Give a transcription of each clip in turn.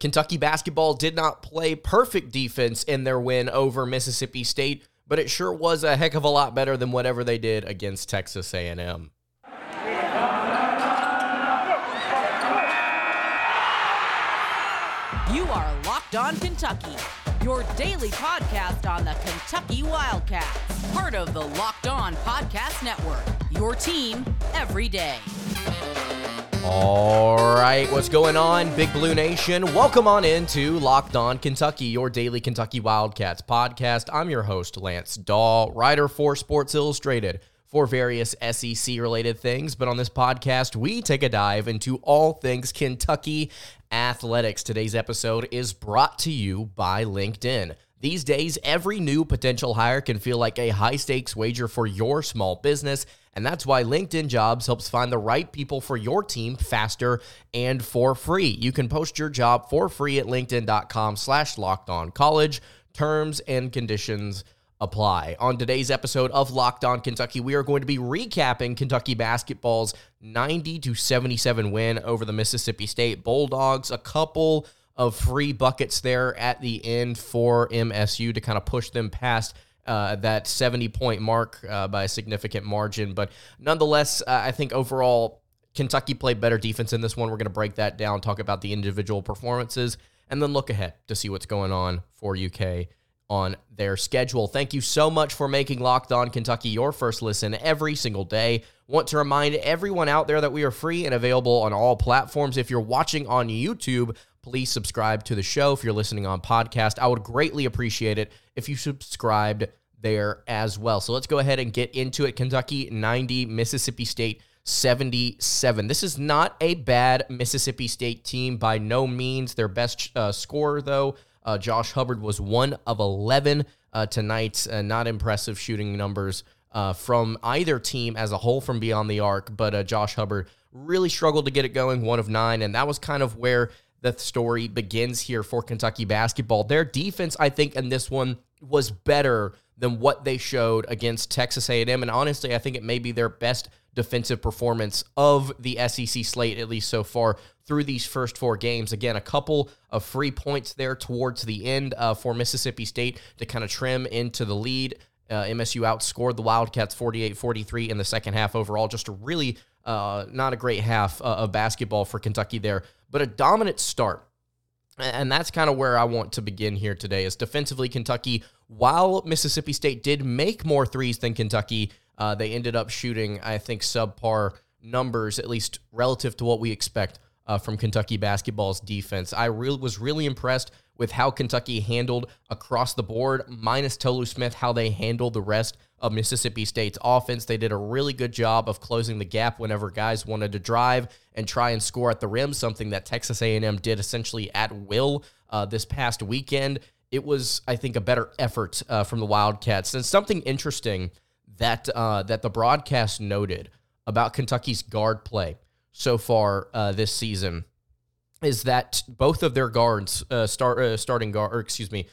Kentucky basketball did not play perfect defense in their win over Mississippi State, but it sure was a heck of a lot better than whatever they did against Texas A&M. You are Locked On Kentucky, your daily podcast on the Kentucky Wildcats, part of the Locked On Podcast Network. Your team every day. All right, what's going on, Big Blue Nation? Welcome on into Locked On Kentucky, your daily Kentucky Wildcats podcast. I'm your host, Lance Dawe, writer for Sports Illustrated for various SEC related things. But on this podcast, we take a dive into all things Kentucky athletics. Today's episode is brought to you by LinkedIn. These days, every new potential hire can feel like a high stakes wager for your small business. And that's why LinkedIn Jobs helps find the right people for your team faster and for free. You can post your job for free at linkedin.com slash locked on college. Terms and conditions apply. On today's episode of Locked On Kentucky, we are going to be recapping Kentucky basketball's 90 to 77 win over the Mississippi State Bulldogs. A couple of free buckets there at the end for MSU to kind of push them past uh, that 70 point mark uh, by a significant margin. But nonetheless, uh, I think overall, Kentucky played better defense in this one. We're going to break that down, talk about the individual performances, and then look ahead to see what's going on for UK on their schedule. Thank you so much for making Locked On Kentucky your first listen every single day. Want to remind everyone out there that we are free and available on all platforms. If you're watching on YouTube, please subscribe to the show. If you're listening on podcast, I would greatly appreciate it if you subscribed there as well. So let's go ahead and get into it. Kentucky 90, Mississippi State 77. This is not a bad Mississippi State team by no means. Their best uh, scorer, though, uh, Josh Hubbard, was one of 11 uh, tonight. Uh, not impressive shooting numbers uh, from either team as a whole from beyond the arc, but uh, Josh Hubbard really struggled to get it going, one of nine. And that was kind of where the story begins here for Kentucky basketball. Their defense, I think, in this one was better than what they showed against Texas A&M, and honestly, I think it may be their best defensive performance of the SEC slate, at least so far through these first four games. Again, a couple of free points there towards the end uh, for Mississippi State to kind of trim into the lead. Uh, MSU outscored the Wildcats 48 43 in the second half overall. Just a really uh, not a great half uh, of basketball for Kentucky there, but a dominant start. And that's kind of where I want to begin here today. Is defensively, Kentucky, while Mississippi State did make more threes than Kentucky, uh, they ended up shooting, I think, subpar numbers, at least relative to what we expect uh, from Kentucky basketball's defense. I re- was really impressed with how Kentucky handled across the board, minus Tolu Smith, how they handled the rest of Mississippi State's offense. They did a really good job of closing the gap whenever guys wanted to drive and try and score at the rim, something that Texas A&M did essentially at will uh, this past weekend. It was, I think, a better effort uh, from the Wildcats. And something interesting that uh, that the broadcast noted about Kentucky's guard play so far uh, this season is that both of their guards, uh, start uh, starting guard, or excuse me,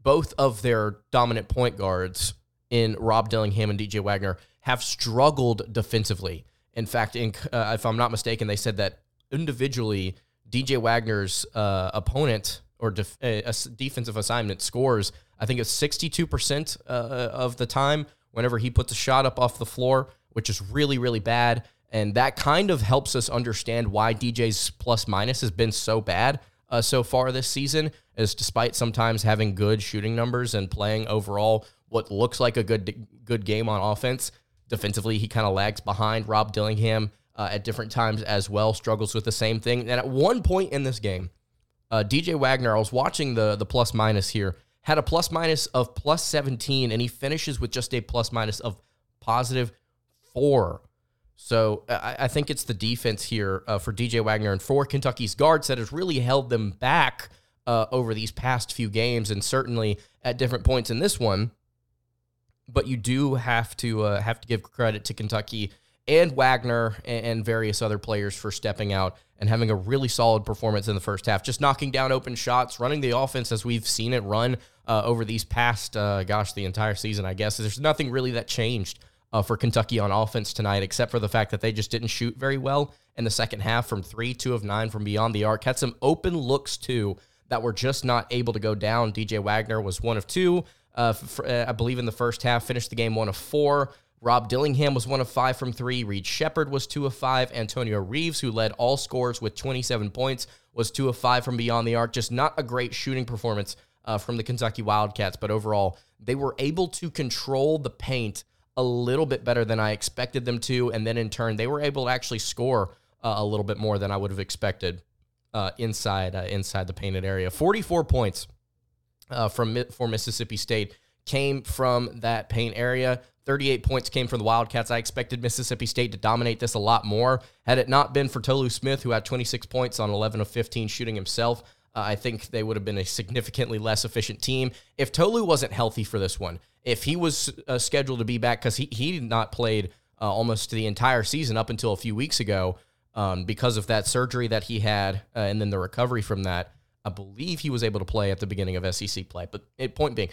both of their dominant point guards in Rob Dillingham and DJ Wagner have struggled defensively. In fact, in, uh, if I'm not mistaken, they said that individually, DJ Wagner's uh, opponent or def- uh, defensive assignment scores, I think it's 62% uh, of the time whenever he puts a shot up off the floor, which is really, really bad. And that kind of helps us understand why DJ's plus minus has been so bad uh, so far this season, is despite sometimes having good shooting numbers and playing overall what looks like a good good game on offense. Defensively, he kind of lags behind Rob Dillingham uh, at different times as well, struggles with the same thing. And at one point in this game, uh, DJ Wagner, I was watching the the plus minus here, had a plus minus of plus 17, and he finishes with just a plus minus of positive four. So I, I think it's the defense here uh, for DJ Wagner and for Kentucky's guards that has really held them back uh, over these past few games, and certainly at different points in this one. But you do have to uh, have to give credit to Kentucky and Wagner and various other players for stepping out and having a really solid performance in the first half, just knocking down open shots, running the offense as we've seen it run uh, over these past, uh, gosh, the entire season. I guess there's nothing really that changed uh, for Kentucky on offense tonight, except for the fact that they just didn't shoot very well in the second half from three, two of nine from beyond the arc. Had some open looks too that were just not able to go down. DJ Wagner was one of two, uh, uh, I believe, in the first half, finished the game one of four. Rob Dillingham was one of five from three. Reed Sheppard was two of five. Antonio Reeves, who led all scores with 27 points, was two of five from beyond the arc. Just not a great shooting performance uh, from the Kentucky Wildcats, but overall, they were able to control the paint a little bit better than I expected them to. And then in turn, they were able to actually score uh, a little bit more than I would have expected uh, inside uh, inside the painted area. 44 points uh, from for Mississippi State came from that paint area. 38 points came from the Wildcats. I expected Mississippi State to dominate this a lot more. Had it not been for Tolu Smith, who had 26 points on 11 of 15 shooting himself, uh, I think they would have been a significantly less efficient team. If Tolu wasn't healthy for this one, if he was uh, scheduled to be back, because he, he not played uh, almost the entire season up until a few weeks ago um, because of that surgery that he had uh, and then the recovery from that, I believe he was able to play at the beginning of SEC play. But it, point being,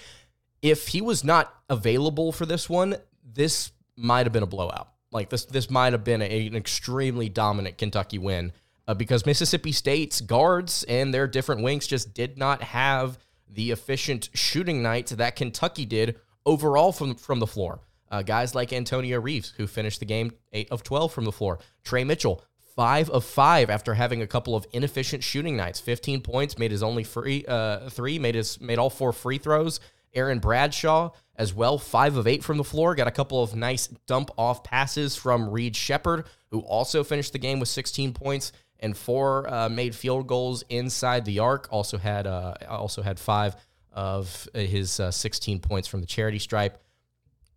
if he was not available for this one, this might have been a blowout. Like this, this might have been a, an extremely dominant Kentucky win uh, because Mississippi State's guards and their different wings just did not have the efficient shooting nights that Kentucky did overall from from the floor. Uh, guys like Antonio Reeves, who finished the game eight of twelve from the floor. Tre Mitchell, five of five after having a couple of inefficient shooting nights. Fifteen points, made his only free uh, three, made his made all four free throws. Aaron Bradshaw as well, five of eight from the floor. Got a couple of nice dump off passes from Reed Sheppard, who also finished the game with 16 points and four uh, made field goals inside the arc. Also had uh, also had five of his uh, 16 points from the charity stripe.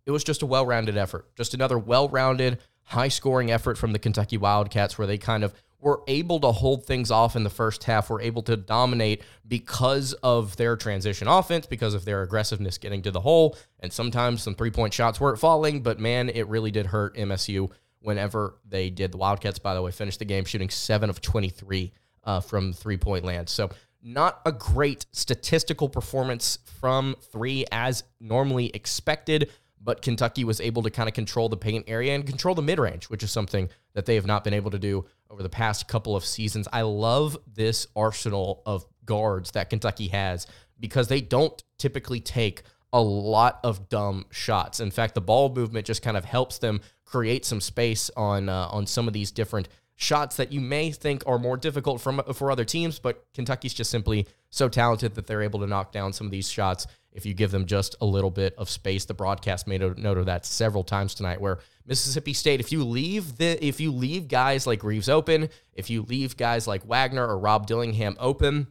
It was just a well-rounded effort. Just another well-rounded, high-scoring effort from the Kentucky Wildcats, where they kind of were able to hold things off in the first half, were able to dominate because of their transition offense, because of their aggressiveness getting to the hole, and sometimes some three-point shots weren't falling. But man, it really did hurt MSU whenever they did. The Wildcats, by the way, finished the game shooting seven of 23 uh, from three point land. So, not a great statistical performance from three as normally expected, but Kentucky was able to kind of control the paint area and control the mid range, which is something that they have not been able to do over the past couple of seasons. I love this arsenal of guards that Kentucky has because they don't typically take a lot of dumb shots. In fact, the ball movement just kind of helps them create some space on uh, on some of these different shots that you may think are more difficult from for other teams, but Kentucky's just simply so talented that they're able to knock down some of these shots if you give them just a little bit of space. The broadcast made a note of that several times tonight where Mississippi State if you leave the if you leave guys like Reeves open, if you leave guys like Wagner or Rob Dillingham open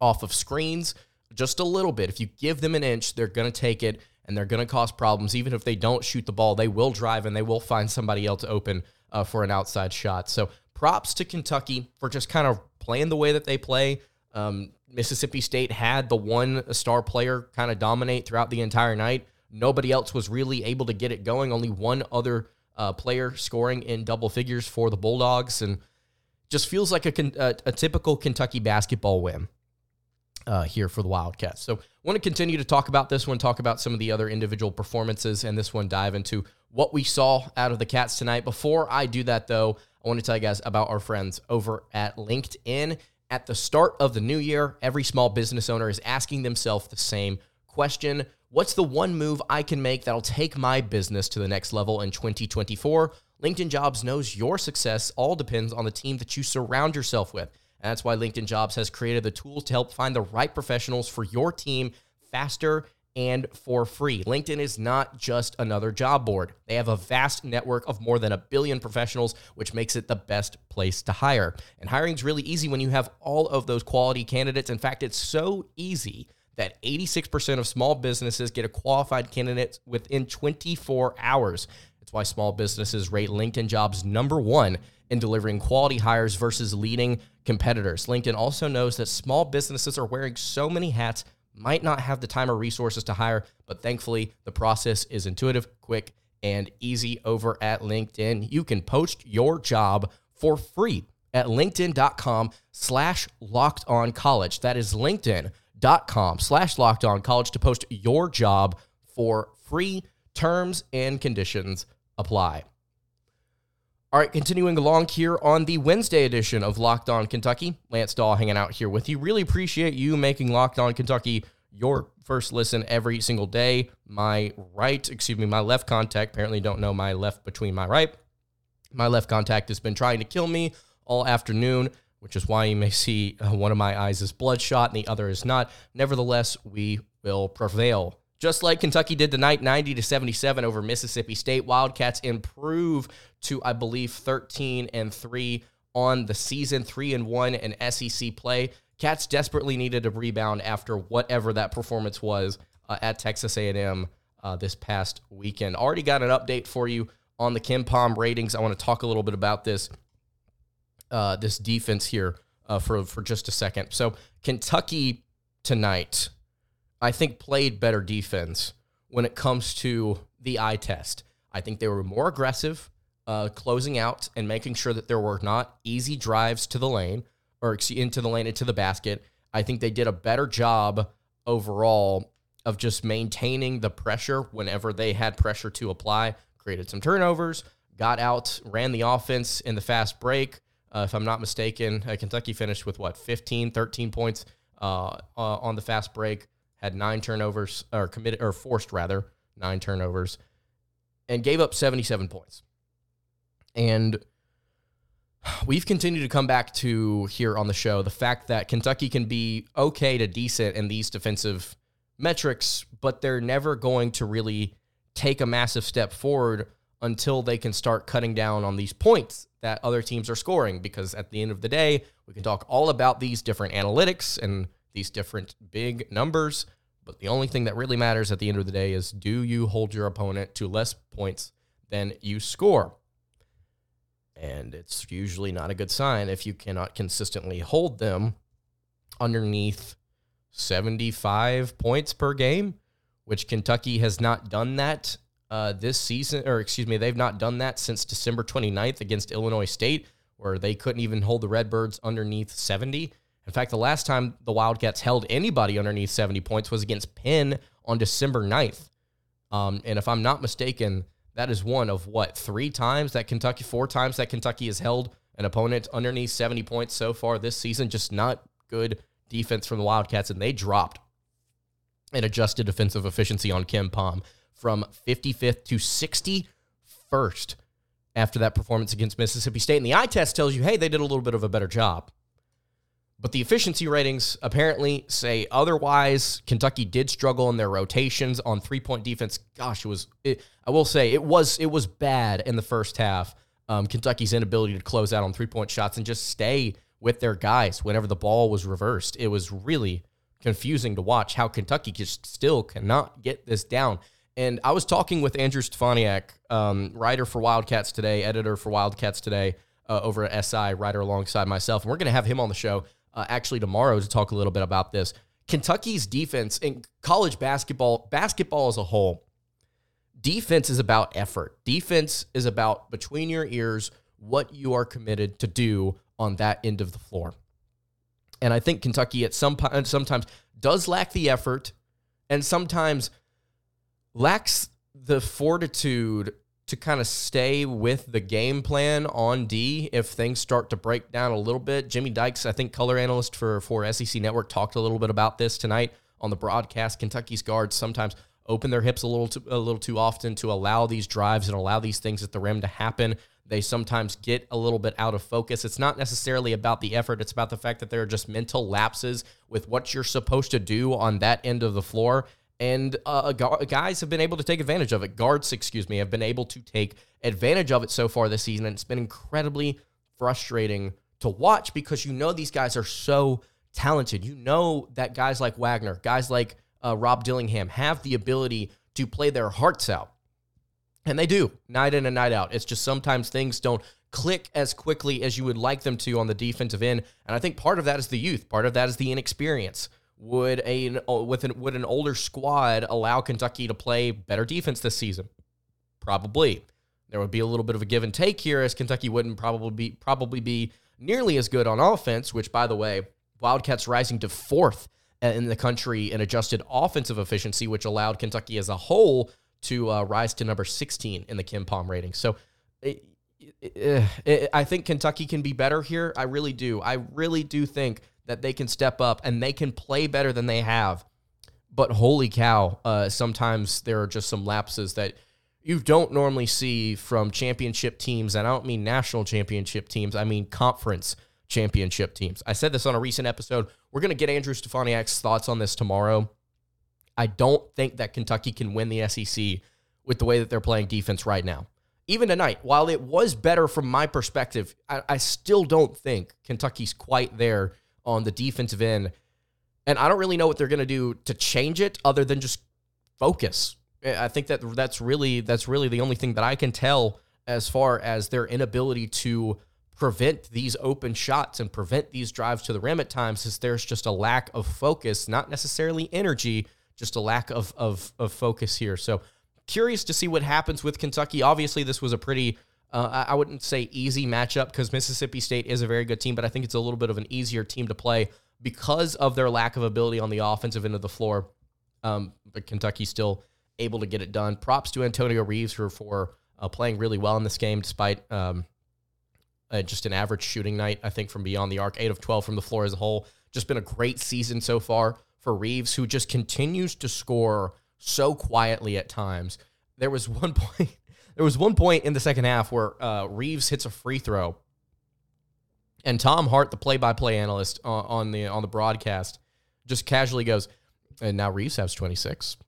off of screens just a little bit, if you give them an inch, they're going to take it and they're going to cause problems. Even if they don't shoot the ball, they will drive and they will find somebody else open uh, for an outside shot. So props to Kentucky for just kind of playing the way that they play. Um, Mississippi State had the one star player kind of dominate throughout the entire night. Nobody else was really able to get it going. Only one other uh, player scoring in double figures for the Bulldogs, and just feels like a, a, a typical Kentucky basketball win uh, here for the Wildcats. So, want to continue to talk about this one, talk about some of the other individual performances, and this one dive into what we saw out of the Cats tonight. Before I do that, though, I want to tell you guys about our friends over at LinkedIn. At the start of the new year, every small business owner is asking themselves the same question What's the one move I can make that'll take my business to the next level in 2024? LinkedIn Jobs knows your success all depends on the team that you surround yourself with. And that's why LinkedIn Jobs has created the tools to help find the right professionals for your team faster and for free. LinkedIn is not just another job board. They have a vast network of more than a billion professionals, which makes it the best place to hire. And hiring is really easy when you have all of those quality candidates. In fact, it's so easy that 86% of small businesses get a qualified candidate within 24 hours. It's why small businesses rate LinkedIn jobs number one in delivering quality hires versus leading competitors. LinkedIn also knows that small businesses are wearing so many hats, might not have the time or resources to hire, but thankfully the process is intuitive, quick, and easy over at LinkedIn. You can post your job for free at linkedin.com slash locked on college. That is linkedin.com slash locked on college to post your job for free Terms and conditions apply. All right, continuing along here on the Wednesday edition of Locked On Kentucky. Lance Dawe hanging out here with you. Really appreciate you making Locked On Kentucky your first listen every single day. My right, excuse me, my left contact, apparently don't know my left between my right. My left contact has been trying to kill me all afternoon, which is why you may see uh, one of my eyes is bloodshot and the other is not. Nevertheless, we will prevail just like Kentucky did tonight, 90 to 77 over Mississippi State. Wildcats improve to, I believe, 13 and 3 on the season, 3 and 1 in SEC play. Cats desperately needed a rebound after whatever that performance was uh, at Texas A&M uh, this past weekend. Already got an update for you on the KenPom ratings. I want to talk a little bit about this uh, this defense here uh, for for just a second. So Kentucky tonight I think, played better defense when it comes to the eye test. I think they were more aggressive, uh, closing out and making sure that there were not easy drives to the lane or into the lane, into the basket. I think they did a better job overall of just maintaining the pressure whenever they had pressure to apply, created some turnovers, got out, ran the offense in the fast break. Uh, if I'm not mistaken, uh, Kentucky finished with what, 15, 13 points uh, uh on the fast break had nine turnovers or committed or forced rather nine turnovers, and gave up 77 points. And we've continued to come back to here on the show the fact that Kentucky can be okay to decent in these defensive metrics, but they're never going to really take a massive step forward until they can start cutting down on these points that other teams are scoring. Because at the end of the day, we can talk all about these different analytics and these different big numbers. But the only thing that really matters at the end of the day is do you hold your opponent to less points than you score? And it's usually not a good sign if you cannot consistently hold them underneath 75 points per game, which Kentucky has not done that uh, this season, or excuse me, they've not done that since December 29th against Illinois State, where they couldn't even hold the Redbirds underneath 70. In fact, the last time the Wildcats held anybody underneath 70 points was against Penn on December 9th. Um, and if I'm not mistaken, that is one of what, three times that Kentucky, four times that Kentucky has held an opponent underneath 70 points so far this season. Just not good defense from the Wildcats. And they dropped an adjusted defensive efficiency on KenPom from 55th to 61st after that performance against Mississippi State. And the eye test tells you, hey, they did a little bit of a better job. But the efficiency ratings apparently say otherwise. Kentucky did struggle in their rotations on three point defense. Gosh, it was. It, I will say it was it was bad in the first half. Um, Kentucky's inability to close out on three point shots and just stay with their guys whenever the ball was reversed. It was really confusing to watch how Kentucky just still cannot get this down. And I was talking with Andrew Stefaniak, um, writer for Wildcats Today, editor for Wildcats Today uh, over at SI, writer alongside myself. And we're going to have him on the show uh, actually tomorrow to talk a little bit about this. Kentucky's defense in college basketball, basketball as a whole, defense is about effort. Defense is about between your ears what you are committed to do on that end of the floor. And I think Kentucky at some point sometimes does lack the effort and sometimes lacks the fortitude to kind of stay with the game plan on D if things start to break down a little bit. Jimmy Dykes, I think color analyst for for SEC Network, talked a little bit about this tonight on the broadcast. Kentucky's guards sometimes open their hips a little too, a little too often to allow these drives and allow these things at the rim to happen. They sometimes get a little bit out of focus. It's not necessarily about the effort, it's about the fact that there are just mental lapses with what you're supposed to do on that end of the floor and uh, guys have been able to take advantage of it. Guards, excuse me, have been able to take advantage of it so far this season, and it's been incredibly frustrating to watch because you know these guys are so talented. You know that guys like Wagner, guys like uh, Rob Dillingham have the ability to play their hearts out. And they do, night in and night out. It's just sometimes things don't click as quickly as you would like them to on the defensive end. And I think part of that is the youth, part of that is the inexperience. Would a with an would an older squad allow Kentucky to play better defense this season? Probably. There would be a little bit of a give and take here, as Kentucky wouldn't probably be probably be nearly as good on offense. Which, by the way, Wildcats rising to fourth uh, in the country in adjusted offensive efficiency, which allowed Kentucky as a whole to uh, rise to number 16 in the KenPom rating. So it, it, it, I think Kentucky can be better here. I really do. I really do think that they can step up and they can play better than they have. But holy cow, uh, sometimes there are just some lapses that you don't normally see from championship teams. And I don't mean national championship teams, I mean conference championship teams. I said this on a recent episode. We're going to get Andrew Stefaniak's thoughts on this tomorrow. I don't think that Kentucky can win the SEC with the way that they're playing defense right now. Even tonight, while it was better from my perspective, I, I still don't think Kentucky's quite there on the defensive end. And I don't really know what they're going to do to change it other than just focus. Eh, I think that that's really that's really the only thing that I can tell as far as their inability to prevent these open shots and prevent these drives to the rim at times is there's just a lack of focus, not necessarily energy, just a lack of of, of focus here. So curious to see what happens with Kentucky. Obviously, this was a pretty uh, I wouldn't say easy matchup because Mississippi State is a very good team, but I think it's a little bit of an easier team to play because of their lack of ability on the offensive end of the floor. Um, but Kentucky still able to get it done. Props to Antonio Reeves for, for uh, playing really well in this game, despite um, uh, just an average shooting night, I think, from beyond the arc. Eight of 12 from the floor as a whole. Just been a great season so far for Reeves, who just continues to score so quietly at times. There was one point there was one point in the second half where uh, Reeves hits a free throw, and Tom Hart, the play-by-play analyst on, on the on the broadcast, just casually goes, "And now Reeves has 26."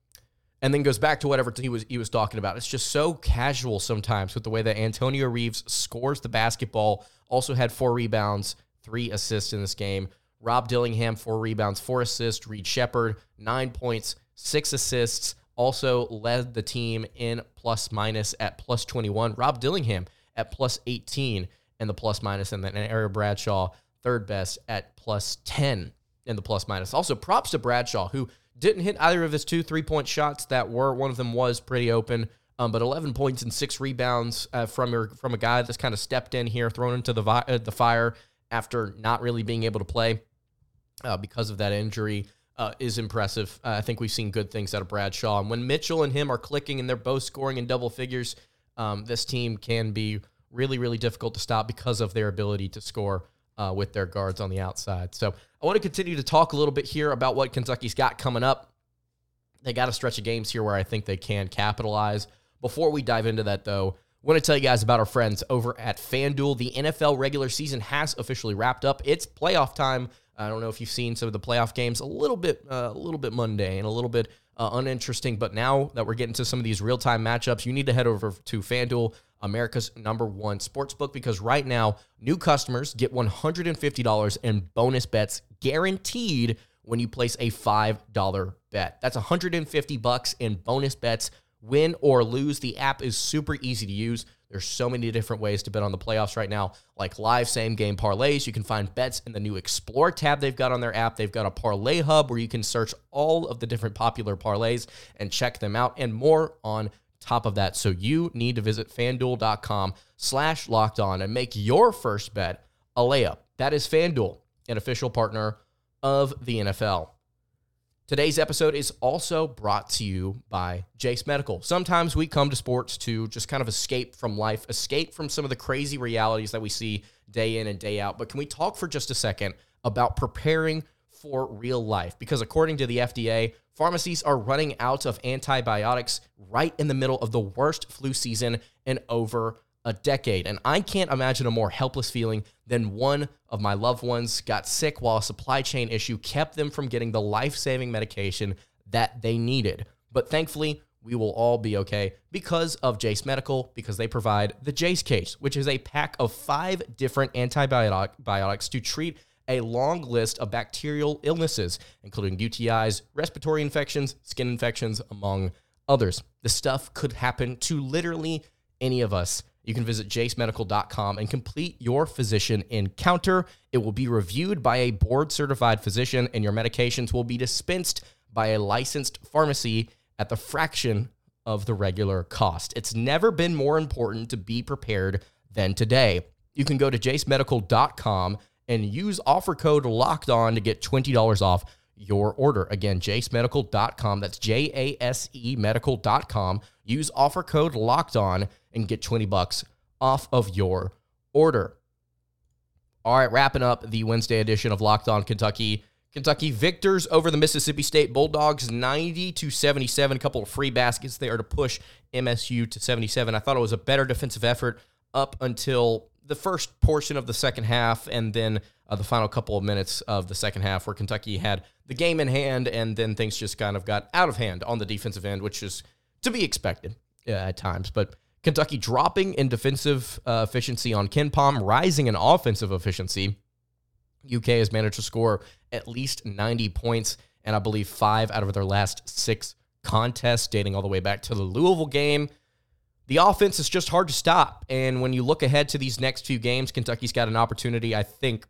and then goes back to whatever he was he was talking about. It's just so casual sometimes with the way that Antonio Reeves scores the basketball. Also had four rebounds, three assists in this game. Rob Dillingham four rebounds, four assists. Reed Sheppard nine points, six assists also led the team in plus minus at plus 21. Rob Dillingham at plus 18 in the plus minus, and then Eric Bradshaw, third best at plus 10 in the plus minus. Also, props to Bradshaw, who didn't hit either of his two three point shots that were, one of them was pretty open. Um, but 11 points and six rebounds uh, from your, from a guy that's kind of stepped in here, thrown into the vi- uh, the fire after not really being able to play uh, because of that injury uh, is impressive. Uh, I think we've seen good things out of Bradshaw. And when Mitchell and him are clicking and they're both scoring in double figures, um, this team can be really, really difficult to stop because of their ability to score uh, with their guards on the outside. So I want to continue to talk a little bit here about what Kentucky's got coming up. They got a stretch of games here where I think they can capitalize. Before we dive into that, though, want to tell you guys about our friends over at FanDuel. The NFL regular season has officially wrapped up. It's playoff time I don't know if you've seen some of the playoff games, a little bit, uh, a little bit mundane, a little bit uh, uninteresting. But now that we're getting to some of these real time matchups, you need to head over to FanDuel, America's number one sports book, because right now new customers get $150 in bonus bets guaranteed when you place a $5 bet. That's 150 bucks in bonus bets, win or lose. The app is super easy to use. There's so many different ways to bet on the playoffs right now, like live same game parlays. You can find bets in the new Explore tab they've got on their app. They've got a parlay hub where you can search all of the different popular parlays and check them out, and more on top of that. So you need to visit fanduel.com slash locked on and make your first bet a layup. That is FanDuel, an official partner of the NFL. Today's episode is also brought to you by Jase Medical. Sometimes we come to sports to just kind of escape from life, escape from some of the crazy realities that we see day in and day out. But can we talk for just a second about preparing for real life? Because according to the FDA, pharmacies are running out of antibiotics right in the middle of the worst flu season in over a decade. And I can't imagine a more helpless feeling than one of my loved ones got sick while a supply chain issue kept them from getting the life saving medication that they needed. But thankfully, we will all be okay because of Jase Medical, because they provide the Jase Case, which is a pack of five different antibiotics to treat a long list of bacterial illnesses, including UTIs, respiratory infections, skin infections, among others. This stuff could happen to literally any of us you can visit jasemedical.com and complete your physician encounter. It will be reviewed by a board certified physician, and your medications will be dispensed by a licensed pharmacy at the fraction of the regular cost. It's never been more important to be prepared than today. You can go to jasemedical.com and use offer code locked on to get $20 off your order. Again, jasemedical.com. That's J A S E medical.com. Use offer code locked on and get 20 bucks off of your order. All right, wrapping up the Wednesday edition of Locked On Kentucky. Kentucky victors over the Mississippi State Bulldogs 90 to 77. A couple of free baskets there to push MSU to 77. I thought it was a better defensive effort up until the first portion of the second half and then uh, the final couple of minutes of the second half where Kentucky had the game in hand and then things just kind of got out of hand on the defensive end, which is to be expected uh, at times. But Kentucky dropping in defensive uh, efficiency on KenPom, rising in offensive efficiency. UK has managed to score at least 90 points, and I believe five out of their last six contests, dating all the way back to the Louisville game. The offense is just hard to stop. And when you look ahead to these next few games, Kentucky's got an opportunity, I think,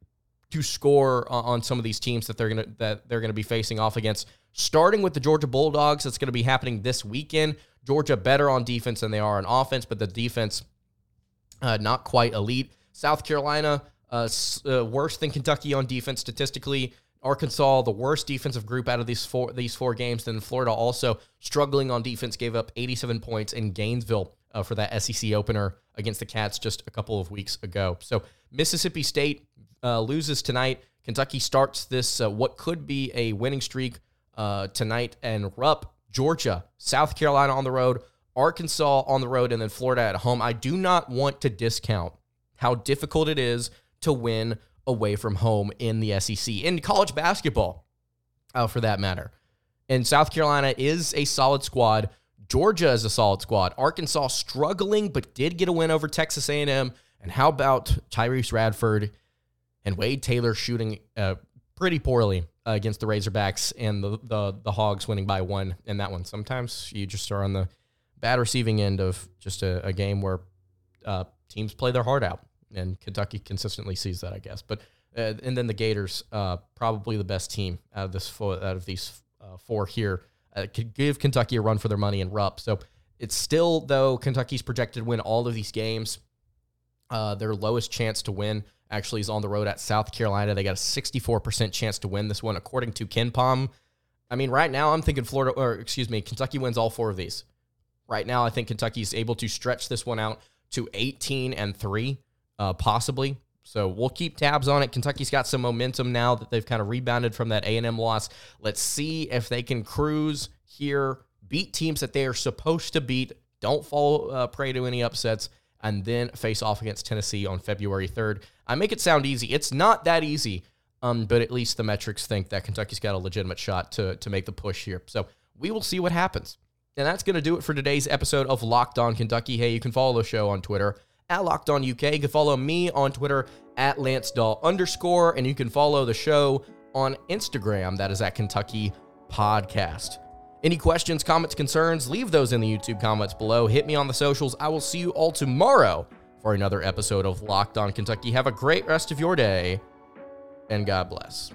to score on some of these teams that they're gonna that they're gonna be facing off against. Starting with the Georgia Bulldogs, that's gonna be happening this weekend. Georgia better on defense than they are on offense, but the defense uh, not quite elite. South Carolina uh, uh, worse than Kentucky on defense statistically. Arkansas, the worst defensive group out of these four these four games. Then Florida also struggling on defense, gave up 87 points in Gainesville uh, for that SEC opener against the Cats just a couple of weeks ago. So Mississippi State uh, loses tonight. Kentucky starts this uh, what could be a winning streak uh, tonight, and Rupp, Georgia, South Carolina on the road, Arkansas on the road, and then Florida at home. I do not want to discount how difficult it is to win away from home in the SEC in college basketball, uh, for that matter. And South Carolina is a solid squad. Georgia is a solid squad. Arkansas struggling, but did get a win over Texas A&M. And how about Tyrece Radford and Wade Taylor shooting uh, pretty poorly uh, against the Razorbacks and the, the the Hogs winning by one in that one. Sometimes you just are on the bad receiving end of just a, a game where uh, teams play their heart out, and Kentucky consistently sees that, I guess. But uh, and then the Gators, uh, probably the best team out of this four, out of these uh, four here, could give Kentucky a run for their money and Rupp. So it's still though Kentucky's projected to win all of these games. their lowest chance to win actually is on the road at South Carolina. They got a 64% chance to win this one, according to KenPom. I mean, right now I'm thinking Florida, or excuse me, Kentucky wins all four of these. Right now, I think Kentucky is able to stretch this one out to 18 and three, uh, possibly. So we'll keep tabs on it. Kentucky's got some momentum now that they've kind of rebounded from that A&M loss. Let's see if they can cruise here, beat teams that they are supposed to beat. Don't fall uh, prey to any upsets and then face off against Tennessee on February 3rd. I make it sound easy. It's not that easy, um, but at least the metrics think that Kentucky's got a legitimate shot to, to make the push here. So we will see what happens. And that's going to do it for today's episode of Locked On Kentucky. Hey, you can follow the show on Twitter at Locked On UK. You can follow me on Twitter at Lance underscore, and you can follow the show on Instagram. That is at Kentucky Podcast. Any questions, comments, concerns, leave those in the YouTube comments below. Hit me on the socials. I will see you all tomorrow for another episode of Locked On Kentucky. Have a great rest of your day, and God bless.